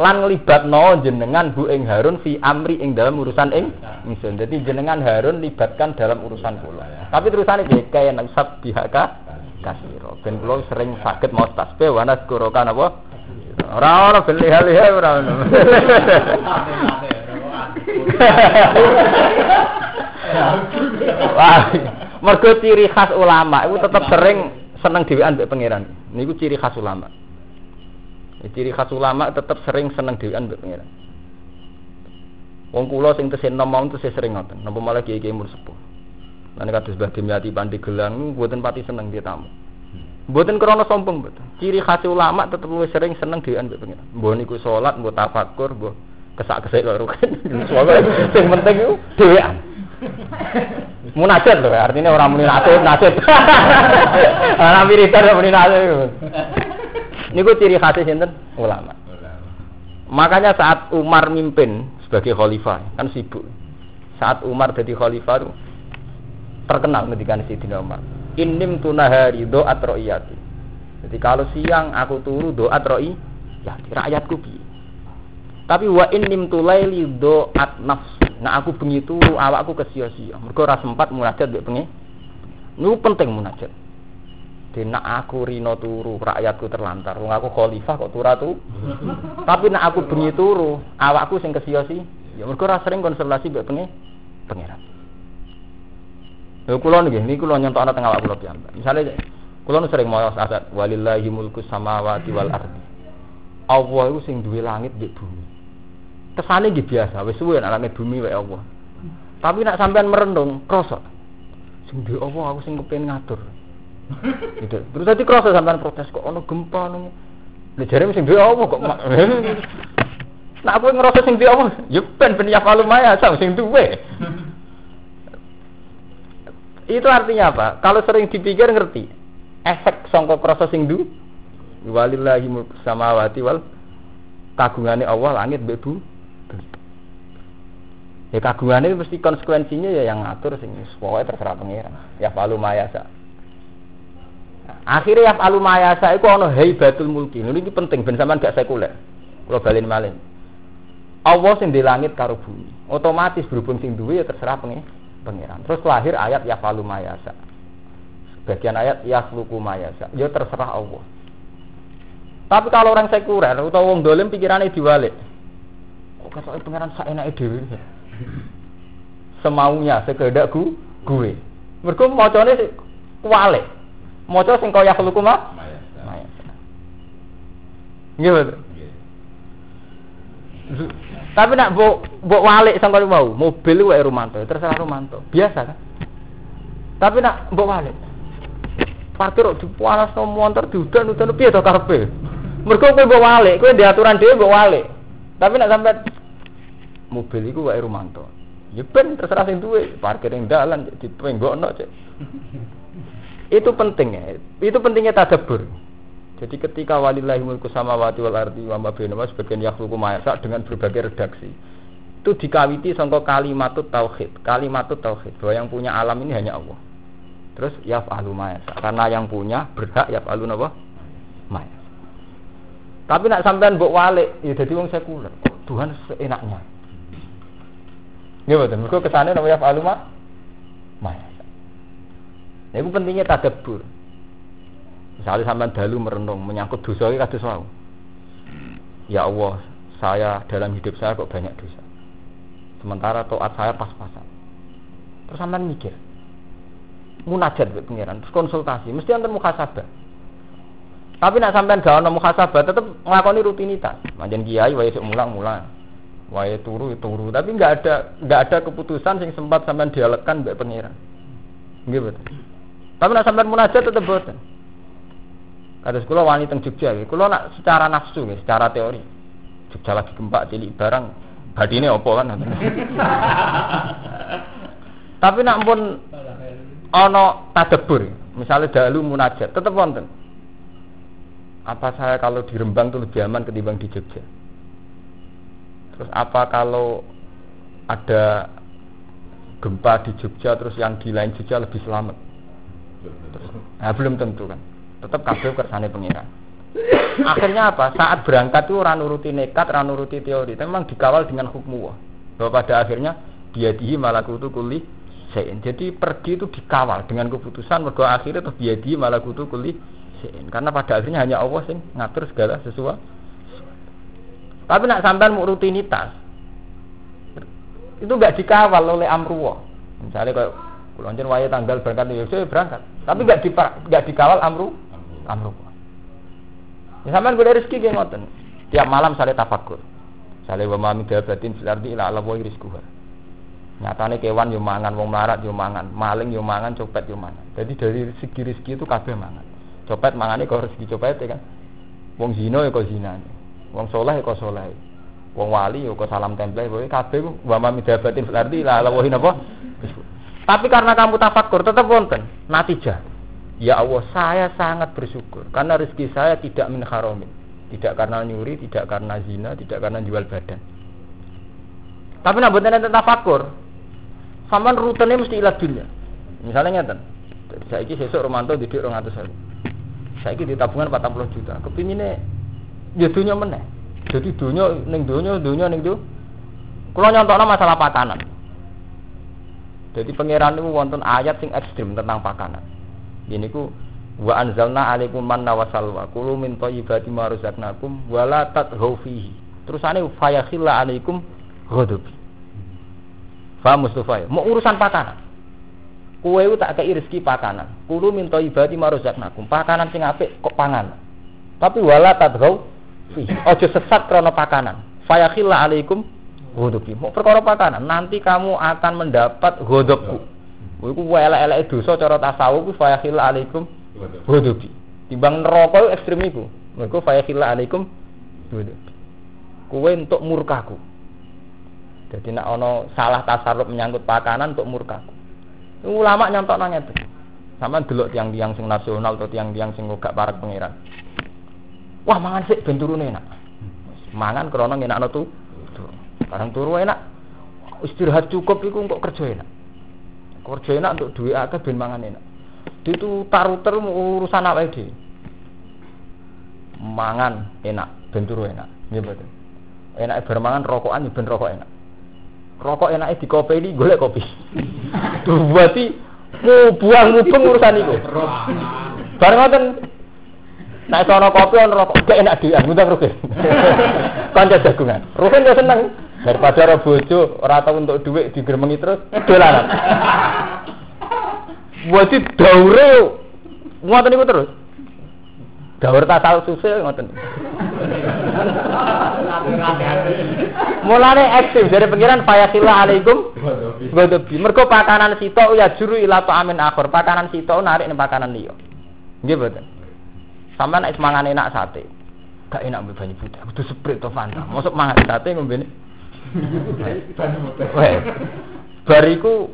lan no jenengan bu ing Harun fi amri ing dalam urusan ing ingsun. Jadi jenengan Harun libatkan dalam urusan kula. Tapi terusane piye kaya nang bihaka kasiro. Ben kula sering sakit mau tasbih wa naskurokan apa? Ora ora ben liha-liha ora ono. Wah, mergo ciri khas ulama itu tetap sering seneng dhewean mbek pangeran. Niku ciri khas ulama. Ciri khas ulama tetap sering seneng dhewean mbek pangeran. Wong kula sing tesih nom mau tesih sering ngoten. Napa malah kiai-kiai mur sepuh. Lan kados Mbah Dimyati Pandeglang mboten pati seneng dia tamu. Mboten krana sombong mboten. Ciri khas ulama tetep luwih sering seneng dhewean mbek pangeran. Mbah niku salat, mbah tafakur, mbah kesak-kesek karo rukin. Sing penting dhewean. Munajat lho, artinya orang muni nasib, nasib. Orang wiridan muni nasib. Niku ciri khas sinten? Ulama. Makanya saat Umar mimpin sebagai khalifah, kan sibuk. Saat Umar jadi khalifah itu terkenal ketika Sayyidina Umar. Inim tunahari doa ro'iyati. Jadi kalau siang aku turu doa ro'i, ya rakyatku bi. Tapi wa inim tulaili doat nafsi. Nah aku bengi turu awakku kesia-sia. Mergo ora sempat munajat mbek pengen. Niku penting munajat. Dina aku rino turu, rakyatku terlantar. Wong aku khalifah kok turu tuh. Tapi nak aku bengi turu, awakku sing kesia-sia. Ya mergo ora sering konsultasi mbek pengen pangeran. Lha kula nggih niku kula nyontokno teng awak kula piyambak. Misale kula nu sering maos asat walillahi mulku samawati wal ardi. Allah iku sing duwe langit mbek bumi kesane nggih biasa wis suwe nek bumi wae Allah. Tapi nak sampean merenung krasa. Sing duwe Allah aku sing kepengin ngatur. Gitu. Terus tadi krasa sampean protes kok ono gempa ono? Lha jare sing duwe Allah kok Nah aku ngerasa sing duwe Allah ya ben ben ya maya sing duwe. Itu artinya apa? Kalau sering dipikir ngerti efek songkok krasa sing du walillahi mulku samawati wal kagungane Allah langit mbek Ya itu mesti konsekuensinya ya yang ngatur sing pokoknya terserah pangeran. Ya palu mayasa. Akhirnya ya palu mayasa itu ono haibatul mulki. Ini penting ben sampean gak sekuler. Kalau balin malin. Allah sing di langit karo bumi. Otomatis berhubung sing duwe ya terserah pangeran. Terus lahir ayat ya palu mayasa. Bagian ayat ya fluku mayasa. Ya terserah Allah. Tapi kalau orang sekuler atau wong dolim pikirannya diwalik. Kok ketok pangeran sak enake dhewe. Semaunya sekedak gu, gue. Mergo macane kuwalik. Maca sing kaya khuluku mah. Nggih betul. Tapi nak mbok mbok walik sangka mau, mobil wae Romanto, terserah Romanto. Biasa kan? Tapi nak mbok walik. Parkir di panas no motor diudan-udan piye to karepe? Mergo kowe mbok walik, kowe di aturan dhewe mbok walik. Tapi nak sampai mobil iku wae Romanto. Ya ben terserah sing duwe, parkir ning dalan dipenggokno cek. Itu penting ya. Itu pentingnya tadabbur. Jadi ketika walillahi mulku samawati wal ardi wa ma bainahuma sebagian yakhluqu ma dengan berbagai redaksi. Itu dikawiti sangka kalimat tauhid. Kalimat tauhid bahwa yang punya alam ini hanya Allah. Terus yaf'alu ma Karena yang punya berhak yaf'alu napa? Ma Tapi nak sampean mbok walik, ya dadi wong sekuler. Tuhan seenaknya. Ya betul. Mergo kesane napa yaf'alu ma? Ma Nah, itu pentingnya tadabbur. Misalnya sampai dalu merenung menyangkut dosa ini kados. Ya Allah, saya dalam hidup saya kok banyak dosa. Sementara taat saya pas-pasan. Terus sampai mikir. Munajat ke pengiran, terus konsultasi, mesti antar muhasabah. Tapi nak sampean gak ono muhasabah tetap nglakoni rutinitas. Manjen kiai wae mulang-mulang. Wae turu ya turu, tapi nggak ada nggak ada keputusan yang sempat sampean dialekkan mbek pengiran. Nggih betul. Tapi nak sampean munajat tetap boten. Kados kula wani teng Jogja, kula nak secara nafsu ya, secara teori. Jogja lagi gempa cilik barang badine apa kan. Tapi nak pun ana tadabbur, misalnya dalu munajat, tetap wonten. Apa saya kalau di Rembang itu lebih aman ketimbang di Jogja? Terus apa kalau ada gempa di Jogja terus yang di lain Jogja lebih selamat? Nah, belum tentu kan. Tetap kabeh kersane pengiran. Akhirnya apa? Saat berangkat itu ora nuruti nekat, ora nuruti teori, tapi memang dikawal dengan hukum. Bahwa pada akhirnya dia dihi malakutu kuli sein. Jadi pergi itu dikawal dengan keputusan mergo akhirnya terus dia dihi malakutu kuli sein. Karena pada akhirnya hanya Allah sing ngatur segala sesuatu. Tapi nak sampean mau rutinitas, itu enggak dikawal oleh amruwa. Misalnya kayak kulonjen waya tanggal berangkat ya berangkat. Tapi enggak di, enggak dikawal amru amru. Ya sampean golek rezeki nggih ngoten. Tiap malam sale tafakur. Sale wa mami dabatin fil ardi ila Allah wa rizquha. Nyatane kewan yo mangan, wong melarat yo mangan, maling yo mangan, copet yo mangan. Jadi dari segi rezeki itu kabeh mangan. Copet mangane kok rezeki copet ya kan. Wong zina ya kok zinane. Wong soleh ya kok soleh. Wong wali ya kok salam template, pokoke kabeh wa mami dabatin fil Allah wa napa. Tapi karena kamu tafakur tetap wonten natijah. Ya Allah, saya sangat bersyukur karena rezeki saya tidak min haramin. Tidak karena nyuri, tidak karena zina, tidak karena jual badan. Tapi nak buat nanti tafakur, sampean rutenya mesti ilat dunia. Misalnya ngeten, saya ini sesuk Romanto di orang atas saya. Saya ini di tabungan 40 juta. Kepinginnya ya dunia meneh. Jadi dunia neng dunia, dunia neng dunia. Kalau nyontoknya masalah pakanan. Jadi pangeran itu wonten ayat sing ekstrim tentang pakanan. Ini ku wa anzalna alaikum manna wa salwa kulu min thayyibati ma razaqnakum wa la tadghaw fihi. Terusane fayakhilla alaikum ghadab. Fa Mustafa, ya? mau urusan pakanan. Kue tak kei rezeki pakanan. Kulu min thayyibati ma razaqnakum. Pakanan sing apik kok pangan. Tapi wala tadghaw fihi. Ojo sesat krana pakanan. Fayakhilla alaikum ghadab. Mau perkara pakanan, nanti kamu akan mendapat ghadabku. Iku elek-elek dosa cara tasawuf ku fa alaikum hudubi. Timbang neraka ekstrem iku. Mergo fa alaikum hudubi. Kowe untuk murkaku. Jadi nak ono salah tasarruf menyangkut pakanan untuk murkaku. Ulama nyontok nanya itu. Sama delok tiang-tiang sing nasional atau tiang-tiang sing gak parak pangeran. Wah mangan sik ben turune enak. Mangan krana ngenakno tuh. Barang turu enak. Istirahat cukup iku kok kerja enak. Kerja enak untuk duit akeh ben mangan enak. Itu taruter urusan apa dhewe. Mangan enak, ben turu enak. Nggih betul. Enak bermangan rokokan ben rokok enak. Rokok enak di kopi ini golek kopi. Tuh berarti buang mubeng urusan itu. Bareng ngoten Nek sono kopi ono rokok gak enak dhewean ngundang Ruhin. Kanca jagungan. Ruhin yo seneng daripada ora bojo ora tau untuk duit digermengi terus dolanan. Wadi daure ngoten niku terus. Daur tasal susul ngoten. Mulane ekstrim dari pengiran fayasila alaikum Godobi. Mergo pakanan sitok ya juru ila amin akhir. Pakanan sitok narik ning pakanan liya. Nggih mboten. Sampeyan nek mangan enak sate. Gak enak mbek banyu putih. Kudu seprit to Fanta. Mosok mangan sate ngombene. Weh. Bariku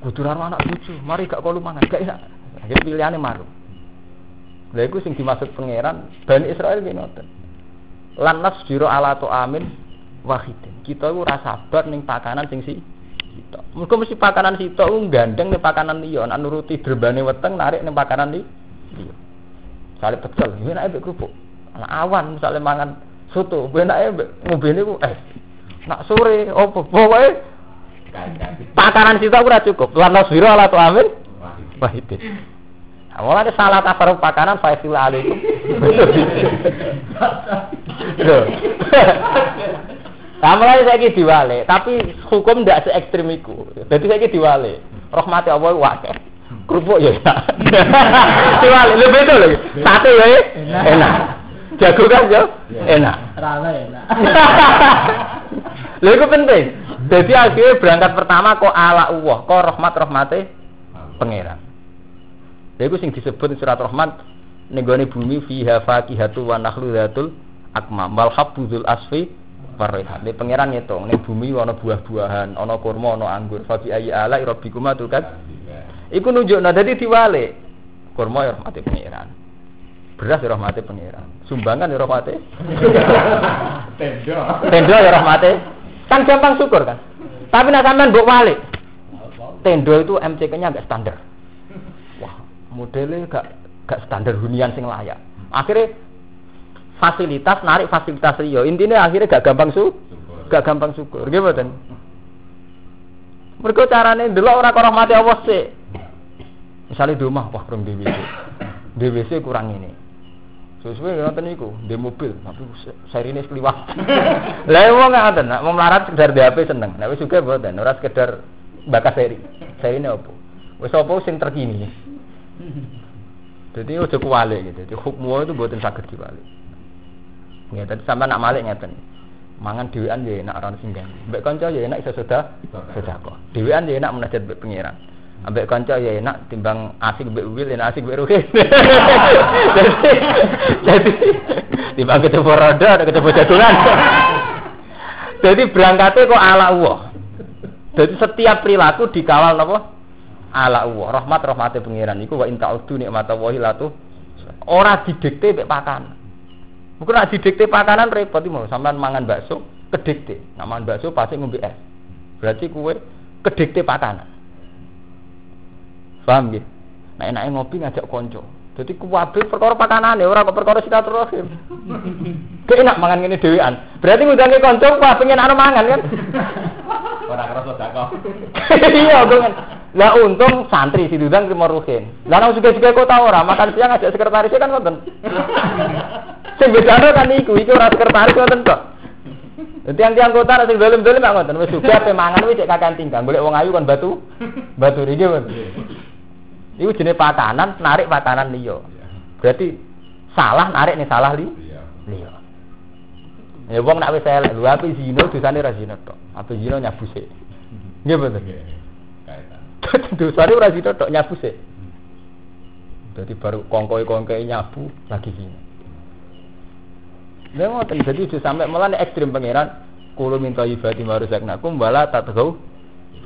kudu karo anak cucu. Mari gak kolu mangan. Gak enak. Akhirnya pilihannya maru. Lha iku sing dimaksud pangeran Bani Israel ki ngoten. Lan nasjiro ala tu amin wahidin. Kita iku ora sabar ning pakanan sing si kita. Mergo mesti pakanan sitok ku gandeng ning pakanan liya, nek nuruti drebane weteng narik ning pakanan liya. Sale pecel, yo nek mbek kerupuk. Anak awan misalnya mangan soto, benake mbek ngombene ku es. Nak sore opo pokoke pakanan sitok ora cukup. Lan nasjiro ala tu amin wahidin. Awalnya ada salah tasarruf pakanan faisil alaikum. Loh. Nah, mulai saya diwale, tapi hukum tidak se ekstrim itu. Jadi saya diwale. Rahmati Allah wakil. Kerupuk ya enak. diwale, lebih itu lagi. Sate ya enak. Jago kan ya enak. Rana enak. Lha itu penting. Jadi akhirnya berangkat pertama kok ala Allah, kok rahmat rahmati pangeran. Lha iku sing disebut surat Rahman ning gone bumi fiha faqihatu wa nakhlu dzatul akmam wal habbul asfi waraihan. Nek pangeran ngitung ning bumi ana buah-buahan, ana kurma, ana anggur. Fa bi ayyi ala rabbikuma tukat. Iku nunjukna dadi diwale. Kurma ya rahmate pangeran. Beras ya rahmate pangeran. Sumbangan ya rahmate. Tenda. Tenda ya rahmate. Kan gampang syukur kan. Tapi nek sampean mbok wale. Tenda itu MCK-nya enggak standar modelnya gak gak standar hunian sing layak. Akhirnya fasilitas narik fasilitas liyo. Intinya akhirnya gak gampang su, gak gampang syukur. Gimana? Mereka carane dulu orang orang mati awas sih. Misalnya di rumah, wah kurang DWC. DWC kurang ini. Sesuai dengan niku, di mobil, tapi ini sekeliwat. Lah wong ngoten, nak mau melarat sekedar di HP seneng. Nek wis juga mboten, ora sekedar bakas seri. Serine opo? Wis opo sing terkini. Jadi ojo kuwale gitu. Jadi hukmu itu buatin sakit diwali. Ya, tadi sama nak malik ngeten. Mangan dhewean ya enak ora sing ganggu. Mbek kanca ya enak iso sudah kok. Dhewean ya enak munajat mbek pangeran. Ambek kanca ya enak timbang asik mbek wil enak asik mbek ruhe. jadi jadi timbang ketemu roda ada ketemu jagungan. jadi berangkatnya kok ala Allah. Jadi setiap perilaku dikawal napa? ala Allah rahmat rahmate pangeran iku wa inta udu nikmat Allah latu ora didikte mek pakan mungkin nek didikte pakanan repot mau sampean mangan bakso kedikte nak mangan bakso pasti ngombe es berarti kue kedikte pakanan paham nggih nek enake ngopi ngajak konco jadi kuwabe perkara pakanane ora kok perkara silaturahim Kok enak mangan ngene dhewean. Berarti ngudangi kanca pengen ana mangan kan. Ora kerasa dakok. Iya, kan. Lah untung santri si Dudang terima ruhin. Lah nang juga-juga kok tau ora makan siang ngajak sekretarisnya kan ngoten. Sing bedane kan iku, iki ora sekretaris ngoten kok. Tiang-tiang kota sing dolim-dolim mak ngoten, wis juga ape mangan wis cek kakan tinggal, golek wong ayu kan batu. Batu iki ngoten. Iku jenenge pakanan, narik pakanan liya. Berarti salah narik nih salah li. Liya. Ya wong nak wis elek, lho ape zina dosane ra zina tok. Ape zina nyabuse. Nggih betul. Dosane ora sida tok nyabu sih. Jadi baru kongkoi-kongkoi nyabu lagi sini. Lha ngoten dadi sudah sampai malah ekstrim pangeran kulo minta ibadi maruzaknakum wala tatgau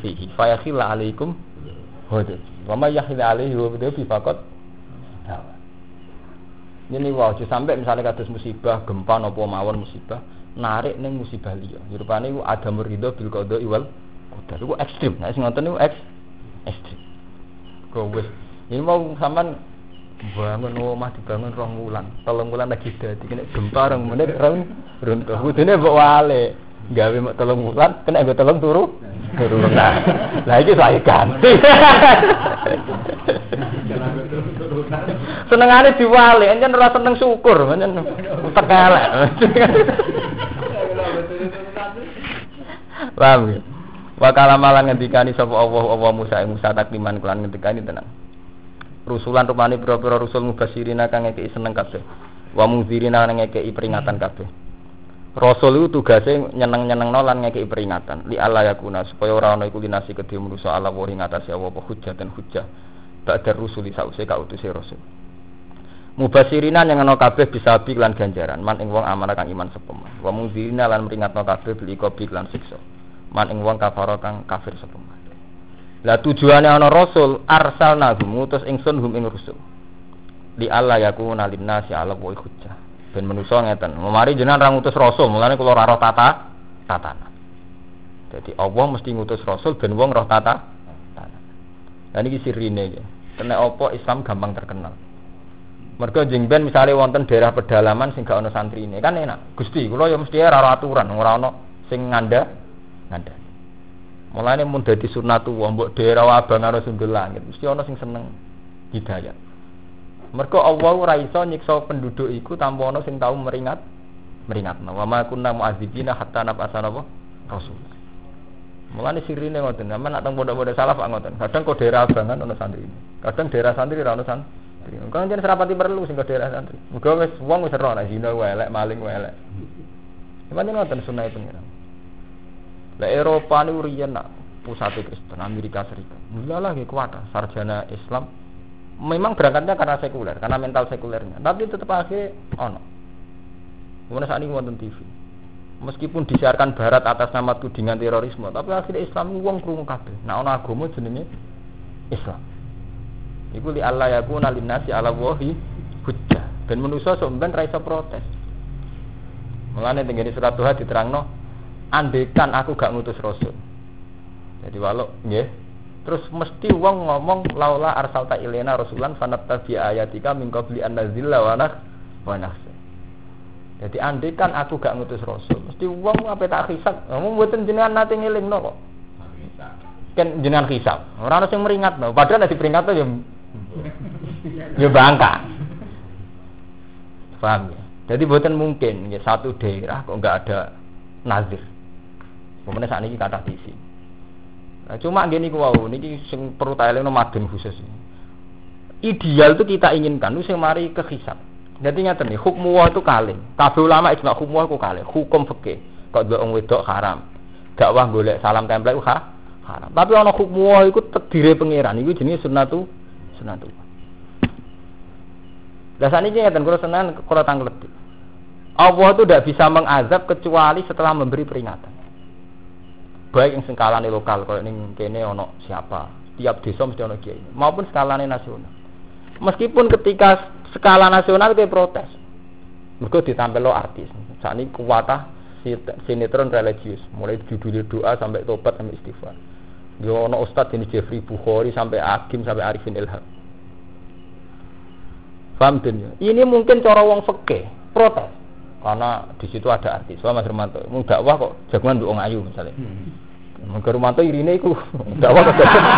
fihi fayakhil alaikum hudud. Wa may yakhil alaihi wa bi faqat ini wow, sampai misalnya kados musibah, gempa nopo mawon musibah, narik neng musibah liya. Rupane iku ada merido bil qada iwal qadar. Iku ekstrim. Nah sing ngoten niku ekstrim ekstrim. Kok wis ini mau sampean bangun omah dibangun rong wulan, telung wulan lagi dadi kena gempa rong menit rong runtuh. Kudune mbok wale. Gawe mek telung wulan kena nggo telung turu Turunan. Lah iki saya ganti. Senengane diwali, encen ora seneng syukur, encen utek elek. Paham ya? Wa kalamalan ngendikani sapa Allah Allah Musa Musa takliman kelan ngendikani tenang. Rusulan rupane pira-pira rusul mubasirina kang ngekeki seneng kabeh. Wa mungzirina kang ngekeki peringatan kabeh. Rasul itu tugasnya nyeneng-nyenengno lan ngekeki peringatan. Li Allah yakuna supaya ora ana iku linasi kedhe manusa ala wa atase Allah apa hujjah dan hujjah. Ba'da rusuli sause kautuse rasul. Mubasirina yang ana kabeh bisa bi lan ganjaran man ing wong amanah kang iman sepeman. Wa mungzirina lan meringatno kabeh bil iqabi lan siksa. Man ing wong kafara kang kafir sepeman. Lah tujuane ana rasul arsalna ngutus ingsun hum ing rusul. Li Allah yakuna linnasi ala wa hujjah. Ben manusa ngeten. Memari jenengan ra ngutus rasul, mulane kula ora roh tata tatanan. Jadi Allah mesti ngutus rasul ben wong roh tata tatanan. Lah niki sirine iki. Kena apa Islam gampang terkenal. Mergo jeng ben misale wonten daerah pedalaman sing gak ana santrine, kan enak. Gusti, kula ya mesti ora aturan, ora ana sing nganda nganda. Mulane mun dadi sunnatu wa mbok daerah abang karo sundul mesti ana sing seneng hidayah. Mergo Allah ora iso nyiksa penduduk iku tanpa ana sing tau meringat meringatno. Wa ma kunna mu'adzibina hatta nab'atsa napa rasul. Mulane sirine ngoten, sampeyan nak teng pondok-pondok salaf ngoten. Kadang kok daerah abangan ana santri. Kadang daerah santri ora ana santri. Kan jeneng serapati perlu sing daerah santri. Muga wis wong wis ero nek zina elek, maling elek. Pancen ngoten sunah pengiran. Lah Eropa niku riyen nak pusat Kristen Amerika Serikat. Mulalah nggih kuat sarjana Islam. Memang berangkatnya karena sekuler, karena mental sekulernya. Tapi tetap akhirnya ono. Kemudian saat ini wonten TV. Meskipun disiarkan Barat atas nama tudingan terorisme, tapi akhirnya Islam uang krungu kabeh. Nah ono agama jenenge Islam. Iku li Allah yakuna linnasi ala wahi hujjah. Ben manusa sampean ra iso protes. Mulane tenggene surat Tuhan diterangno andekan aku gak ngutus rasul. Jadi walau nggih terus mesti wong ngomong laula arsalta ilena rasulan fanattabi ayatika min qabli an nazilla wa nak wa. Jadi andekan aku gak ngutus rasul, mesti wong apa tak hisab. Ngomong mboten jenengan nate ngelingno kok. Kan jenengan hisab. Ora ono sing meringatno, padahal nek diperingatno ya ya bangka. Paham ya? Jadi buatan mungkin ya, satu daerah kok nggak ada nazir. Kemudian saat ini kata di sini. Nah, cuma gini ku wau niki sing perlu tak elingno madun khusus. Ideal itu kita inginkan itu sing mari ke hisab. Jadi ngeten nih, hukum wah itu kalih. Kabeh ulama ijma hukum wah ku kalih. Hukum fikih. Kok mbok wong wedok haram. Dakwah golek salam tempel ha haram. Tapi ana hukum wah iku terdiri pangeran iku jenenge sunnatu sunnatu. Lah sakniki ngeten kula seneng kula tanglet. Allah itu tidak bisa mengazab kecuali setelah memberi peringatan. Baik yang skalane lokal, kalau ini kene ono siapa, tiap desa mesti ono kiai, maupun skalane nasional. Meskipun ketika skala nasional kita protes, mereka ditampil lo artis. Saat ini kuatah sinetron religius, mulai judul doa sampai tobat sampai istighfar. Yo ono ustad ini Jeffrey Bukhari sampai Akim sampai Arifin Ilham. Paham ya? Ini mungkin cara wong fikih protes karena di situ ada artis. Wah Mas Romanto, mau dakwah kok jagungan wong ayu misalnya. Hmm. Mas Romanto irine iku dakwah kok jagungan.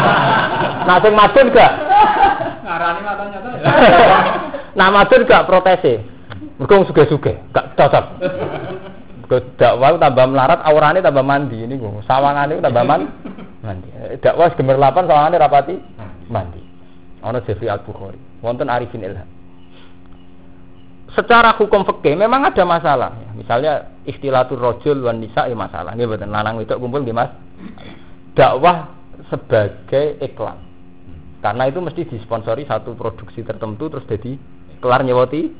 Nah sing madun gak? Ngarani matanya tuh. Nah madun gak protese. Mergo suge-suge, gak cocok. Mergo dakwah tambah melarat, aurane tambah mandi ini gue. Sawangane tambah man, mandi. Dakwah gemerlapan sawangane rapati mandi. Ono Jeffrey Al Bukhari, wonten Arifin Ilham secara hukum fikih memang ada masalah. Misalnya istilatul rojul wan nisa ya masalah. Ini betul lanang itu kumpul di mas. Dakwah sebagai iklan. Karena itu mesti disponsori satu produksi tertentu terus jadi kelar nyewoti.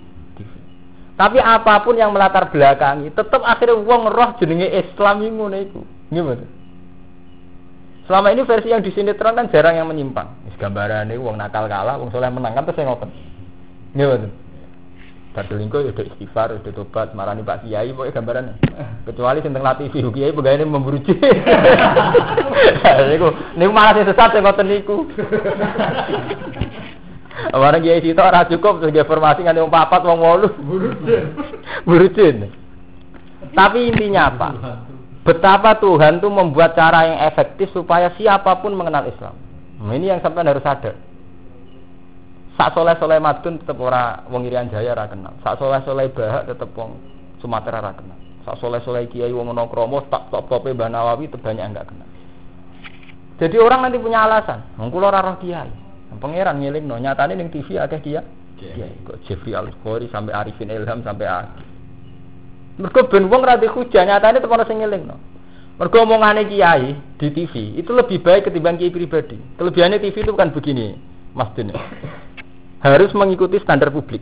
Tapi apa pun yang melatar belakangi, tetap akhirnya uang roh jenenge Islam ini. Ini betul. Selama ini versi yang di sinetron kan jarang yang menyimpang. Ini uang nakal kalah, uang soleh menang kan terus ngopen. Ini Badulingko ya udah istighfar, udah tobat, marani Pak Kiai, pokoknya gambarannya. Kecuali sing teng TV Kiai ini memburu. Niku, niku malah sesat sing ngoten niku. Orang Kiai itu ora cukup sebagai informasi nganti wong papat wong wolu. Buru jin. Tapi intinya apa? Betapa Tuhan tuh membuat cara yang efektif supaya siapa pun mengenal Islam. Ini yang sampai harus sadar. Sak soleh soleh madun tetap orang wong Irian Jaya ra kenal. Sak soleh soleh bahak tetap wong Sumatera ra kenal. Sak soleh soleh kiai wong Monokromo tak top tope Mbah Nawawi tetap banyak enggak kenal. Jadi orang nanti punya alasan. Wong kula ora roh kiai. Pangeran ngiling no nyatane ning TV akeh kiai. Kiai kok Jeffrey Al Bukhari sampai Arifin Ilham sampai Aki. Mergo ben wong ra hujah nyatane tepo sing ngelingno. Mergo omongane kiai di TV itu lebih baik ketimbang kiai pribadi. Kelebihannya TV itu kan begini, Mas Din. Harus mengikuti standar publik.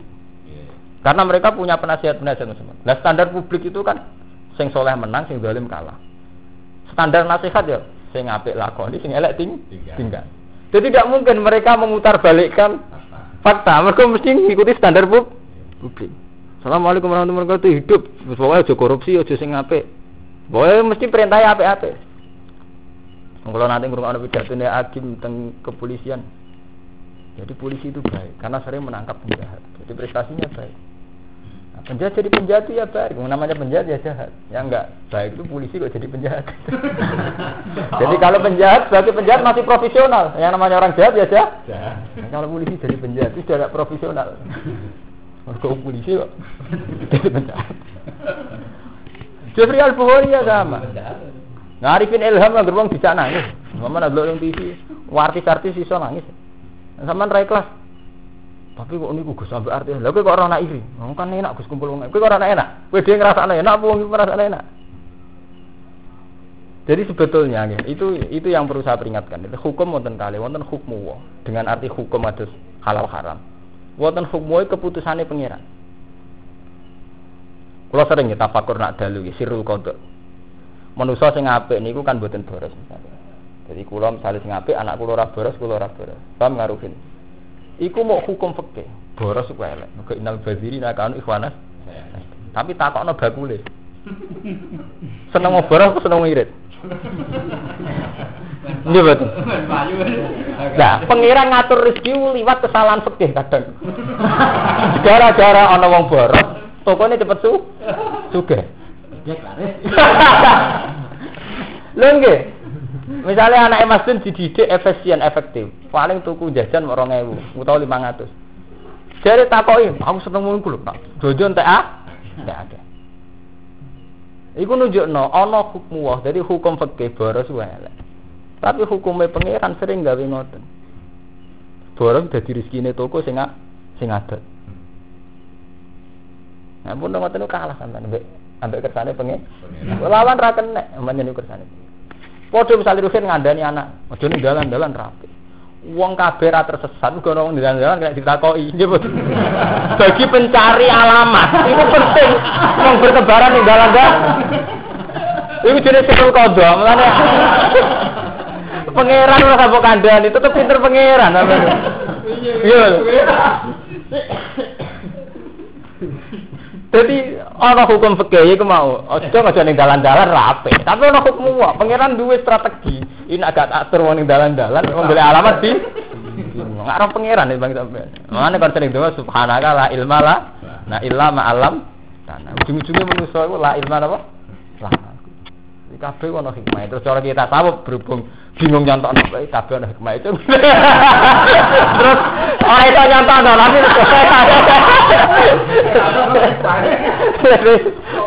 Karena mereka punya penasihat-penasihat teman Nah, standar publik itu kan sing soleh menang, sing zalim kalah. Standar nasihat ya sing apik lakoni, sing elek ting tinggal. Jadi tidak mungkin mereka memutar balikkan fakta. Mereka mesti mengikuti standar publik. Assalamualaikum warahmatullahi wabarakatuh. Hidup, pokoknya aja korupsi, aja sing apik. Pokoknya mesti perintah apik-apik. Kalau nanti ngurung pidato ini hakim tentang kepolisian. Jadi polisi itu baik karena sering menangkap penjahat. Jadi prestasinya baik. Nah, penjahat jadi penjahat itu ya baik. Namanya penjahat ya jahat. Yang enggak baik itu polisi kok jadi penjahat. jadi kalau penjahat berarti penjahat masih profesional. Yang namanya orang jahat ya jahat. Nah, kalau polisi jadi penjahat itu sudah profesional. Mereka polisi kok. Jadi penjahat. Jeffrey Al Bukhari ya sama. Nah, Arifin Ilham lah gerbang bisa nangis. Mama nak yang TV, artis-artis iso nangis. Sama rai kelas. Tapi kok niku Gus sampai artis. Lah kowe kok ora nak iri. Wong kan enak Gus kumpul wong. Kowe ora enak. Kowe dhewe ngrasakne enak apa wong ngrasakne enak. Jadi sebetulnya itu itu yang perlu saya peringatkan. Itu hukum wonten kali wonten hukmu dengan arti hukum adus halal haram wonten hukmu keputusane pangeran. Kula sering ya tafakur nak dalu sirul qada. Manusa sing apik niku kan boten boros misalnya. Jadi kula misalnya sing apik anak kula ora boros, kula ora boros. Paham ngaruhin. Iku mau hukum fikih. Boros kuwi elek. Mergo innal badziri nakanu ikhwanas. Tapi takokno bakule. Seneng boros seneng ngirit. Ini betul. Nah, pengiran ngatur rezeki liwat kesalahan fikih kadang. Gara-gara ana wong boros, tokone cepet su sugih. Lho nggih. Misalnya anak Mas Dun dididik efisien efektif, paling tuku jajan 2000 utawa 500. Jadi takoki, aku seneng ngono kuwi, Pak. Jojo entek ah? Entek ada. Iku nunjukno ana hukum wah, jadi hukum fikih boros wae tapi hukumnya pangeran sering gawe ngoten. Borong dadi rezekine toko sing sing adat. Nah, pun ngoten kalah sampean ambek ambek kersane pengen. Lawan ra kenek menyen kersane. Padha misale Ruhin ngandani anak, aja ning dalan-dalan rapi. Wong kabeh ra tersesat, ono wong dalan-dalan kena ditakoki. Bagi pencari alamat, itu penting. Wong bertebaran ning dalan-dalan. Iku jenis sekul kodok, mulane pangeran ora kapok kandhani, tetep pinter pangeran. Iya. Jadi ana hukum fikih iku mau, aja aja ning dalan-dalan rapi. Tapi ana hukum wae, pangeran duwe strategi. Ini agak atur wong ning dalan-dalan, wong golek alamat di ngarep pangeran nih Bang sampean. Mane kon sering doa subhanaka la ilma la nah illa ma alam. Nah, ujung-ujungnya manusia itu la ilma apa? Lah. Iki kabeh ana hikmah. Terus cara kita tahu berhubung bingung nyontok nopo kabeh ana hikmah itu. Terus ora iso nyontok tapi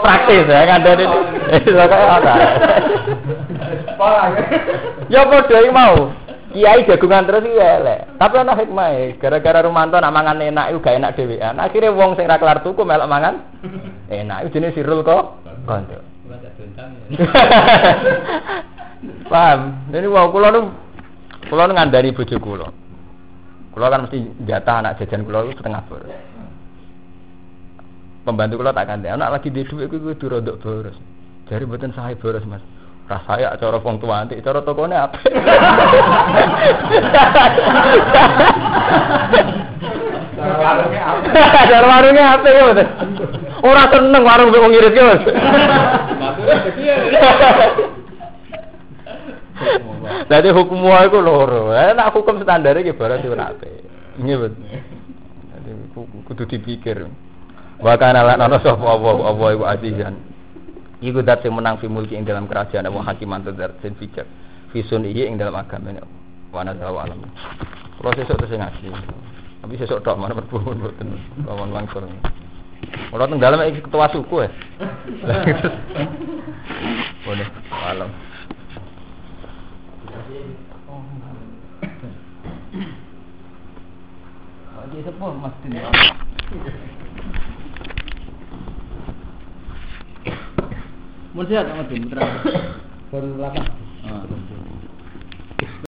praktis ya kan dari itu kayak ada. Ya padha iki mau. Kiai jagungan terus iki elek. Tapi ana hikmah gara-gara Rumanto nak mangan enak iku gak enak dhewean. Akhire wong sing ra kelar tuku melok mangan enak. Iku jenenge sirul kok. Konco. Paham? Jadi wow kula nu kula ngandani bojo kula. Kula kan mesti jatah anak jajan kula itu setengah boros. Pembantu kula tak kandhani, anak lagi di dhuwit kuwi kudu rodok boros. Jare mboten sae boros, Mas. Rasaya cara wong tua nanti, cara tokone apa? Cara warungnya apa ya, Mas? Ora seneng warung wong ngirit ki, Mas. Dadi hukum wae iku loro. Eh nek hukum standar iki barang apik. Nggih, Bet. Dadi kudu dipikir. Wa kana la ana sapa apa apa iku azizan. Iku dat sing menang fi mulki ing dalam kerajaan wa hakiman tadzar sing bijak. Fi sunihi ing dalam agama ini. Wa nadzawa alam. Kalau sesuk terus ngaji. Tapi sesuk tok mana berbuun mboten. Lawan langsung. Ora teng dalem iki ketua suku ya. Boleh, alam. Lagi sepuh Mas Din. Mun sehat Mas putra. Baru 8. Ah,